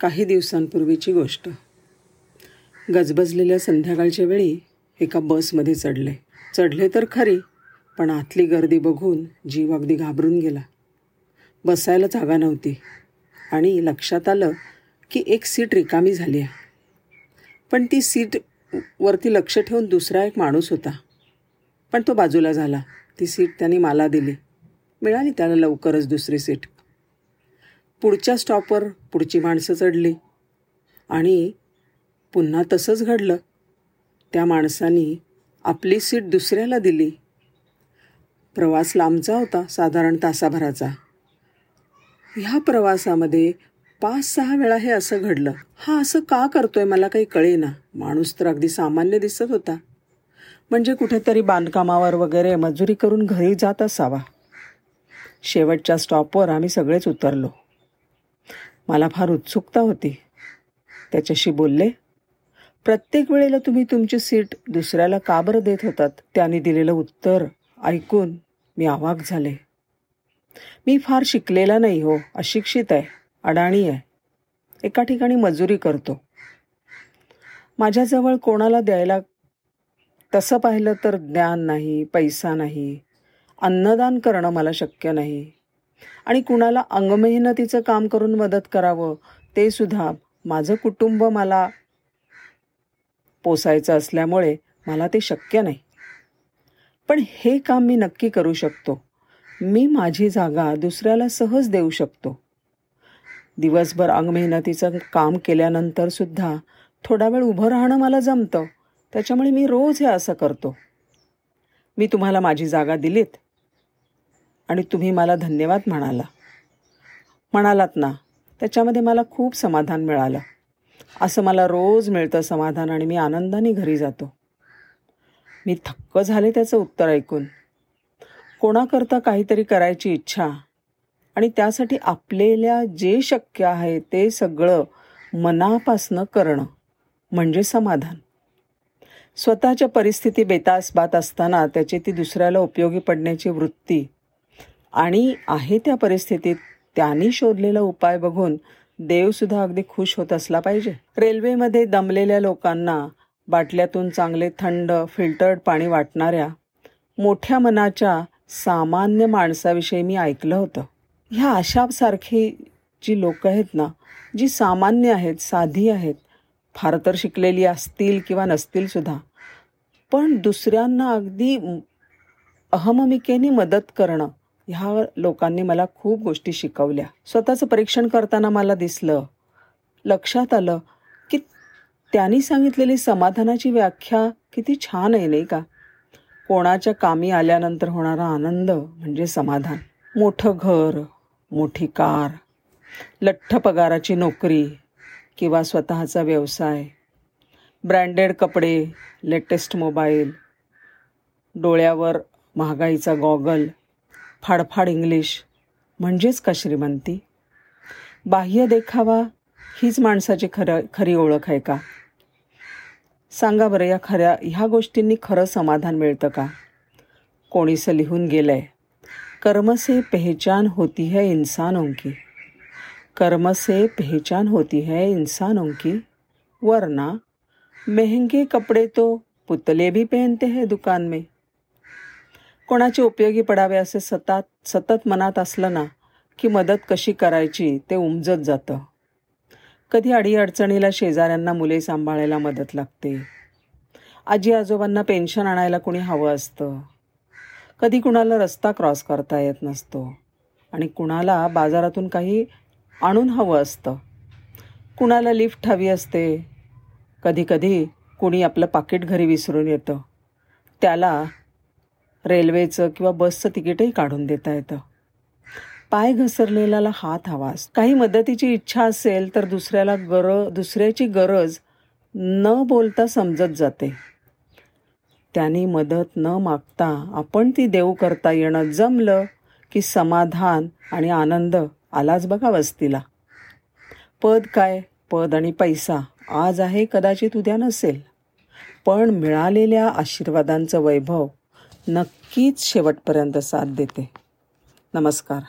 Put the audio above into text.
काही दिवसांपूर्वीची गोष्ट. गजबजलेल्या संध्याकाळच्या वेळी एका बसमध्ये चढले. चढले तर खरी पण आतली गर्दी बघून जीव अगदी घाबरून गेला. बसायला जागा नव्हती आणि लक्षात आलं की एक सीट रिकामी झाली आहे. पण ती सीट वरती लक्ष ठेवून दुसरा एक माणूस होता. पण तो बाजूला झाला. ती सीट त्याने मला दिली. मिळाली त्याला लवकरच दुसरी सीट. पुढच्या स्टॉपवर पुढची माणसं चढली. आणि पुन्हा तसंच घडलं. त्या माणसानी आपली सीट दुसऱ्याला दिली. प्रवास लांबचा होता साधारण तासाभराचा. ह्या प्रवासामध्ये पाच सहा वेळा हे असं घडलं. हा असं का करतोय मला काही कळेना. माणूस तर अगदी सामान्य दिसत होता. म्हणजे कुठेतरी बांधकामावर वगैरे मजुरी करून घरी जात असावा. शेवटच्या स्टॉपवर आम्ही सगळेच उतरलो. मला फार उत्सुकता होती. त्याच्याशी बोलले प्रत्येक वेळेला तुम्ही तुमची सीट दुसऱ्याला का बरं देत होतात? त्याने दिलेलं उत्तर ऐकून मी अवाक झाले. मी फार शिकलेला नाही हो अशिक्षित आहे अडाणी आहे. एका ठिकाणी मजुरी करतो. माझ्याजवळ कोणाला द्यायला तसं पाहिलं तर ज्ञान नाही पैसा नाही. अन्नदान करणं मला शक्य नाही. आणि कुणाला अंगमेहनतीचं काम करून मदत करावं ते सुद्धा माझं कुटुंब मला पोसायचं असल्यामुळे मला ते शक्य नाही. पण हे काम मी नक्की करू शकतो. मी माझी जागा दुसऱ्याला सहज देऊ शकतो. दिवसभर अंगमेहनतीचं काम केल्यानंतर सुद्धा थोडा वेळ उभं राहणं मला जमतं. त्याच्यामुळे मी रोज हे असं करतो. मी तुम्हाला माझी जागा दिलीत. आणि तुम्ही मला धन्यवाद म्हणाला. म्हणालात ना त्याच्यामध्ये मला खूप समाधान मिळालं. असं मला रोज मिळतं समाधान आणि मी आनंदाने घरी जातो. मी थक्क झाले त्याचं उत्तर ऐकून. कोणाकरता काहीतरी करायची इच्छा आणि त्यासाठी आपल्याला जे शक्य आहे ते सगळं मनापासनं करणं म्हणजे समाधान. स्वतःच्या परिस्थिती बेतासबात असताना त्याची ती दुसऱ्याला उपयोगी पडण्याची वृत्ती आणि आहे त्या परिस्थितीत त्यांनी शोधलेला उपाय बघून देवसुद्धा अगदी खुश होत असला पाहिजे. रेल्वेमध्ये दमलेल्या लोकांना बाटल्यातून चांगले थंड फिल्टर्ड पाणी वाटणाऱ्या मोठ्या मनाच्या सामान्य माणसाविषयी मी ऐकलं होतं. ह्या अशासारखी जी लोक आहेत ना जी सामान्य आहेत साधी आहेत फार तर शिकलेली असतील किंवा नसतील सुद्धा पण दुसऱ्यांना अगदी अहममिकेने मदत करणं ह्या लोकांनी मला खूप गोष्टी शिकवल्या. स्वतःचं परीक्षण करताना मला दिसलं. लक्षात आलं की त्यांनी सांगितलेली समाधानाची व्याख्या किती छान आहे नाही का? कोणाच्या कामी आल्यानंतर होणारा आनंद म्हणजे समाधान. मोठं घर मोठी कार लठ्ठ पगाराची नोकरी किंवा स्वतःचा व्यवसाय ब्रँडेड कपडे लेटेस्ट मोबाईल डोळ्यावर महागाईचा गॉगल फाडफाड इंग्लिश. म्हणजेच का श्रीमंती? बाह्य देखावा हीच माणसाची खरं खरी ओळख आहे का? सांगा बरं या खऱ्या ह्या गोष्टींनी खरं समाधान मिळतं का? कोणीसं लिहून गेलं आहे कर्म से पहचान होती है इंसानों की कर्म से पहचान होती है इंसानों की वरना महंगे कपड़े तो पुतले भी पहनते हैं दुकान में. कोणाचे उपयोगी पडावे असे सतत सतत मनात असलं ना की मदत कशी करायची ते उमजत जातं. कधी अडीअडचणीला शेजाऱ्यांना मुले सांभाळायला मदत लागते. आजी आजोबांना पेन्शन आणायला कोणी हवं असतं. कधी कुणाला रस्ता क्रॉस करता येत नसतो. आणि कुणाला बाजारातून काही आणून हवं असतं. कुणाला लिफ्ट हवी असते. कधी कधी कुणी आपलं पाकिट घरी विसरून येतं. त्याला रेल्वेचं किंवा बसचं तिकीटही काढून देता येतं. पाय घसरलेल्याला हात हवास काही मदतीची इच्छा असेल तर दुसऱ्याला गर दुसऱ्याची गरज न बोलता समजत जाते. त्यांनी मदत न मागता आपण ती देऊ करता येणं जमलं की समाधान आणि आनंद आलाच बघा वस्तीला. पद काय? पद आणि पैसा. आज आहे कदाचित उद्या नसेल. पण मिळालेल्या आशीर्वादांचं वैभव नक्कीच शेवटपर्यंत साथ देते. नमस्कार.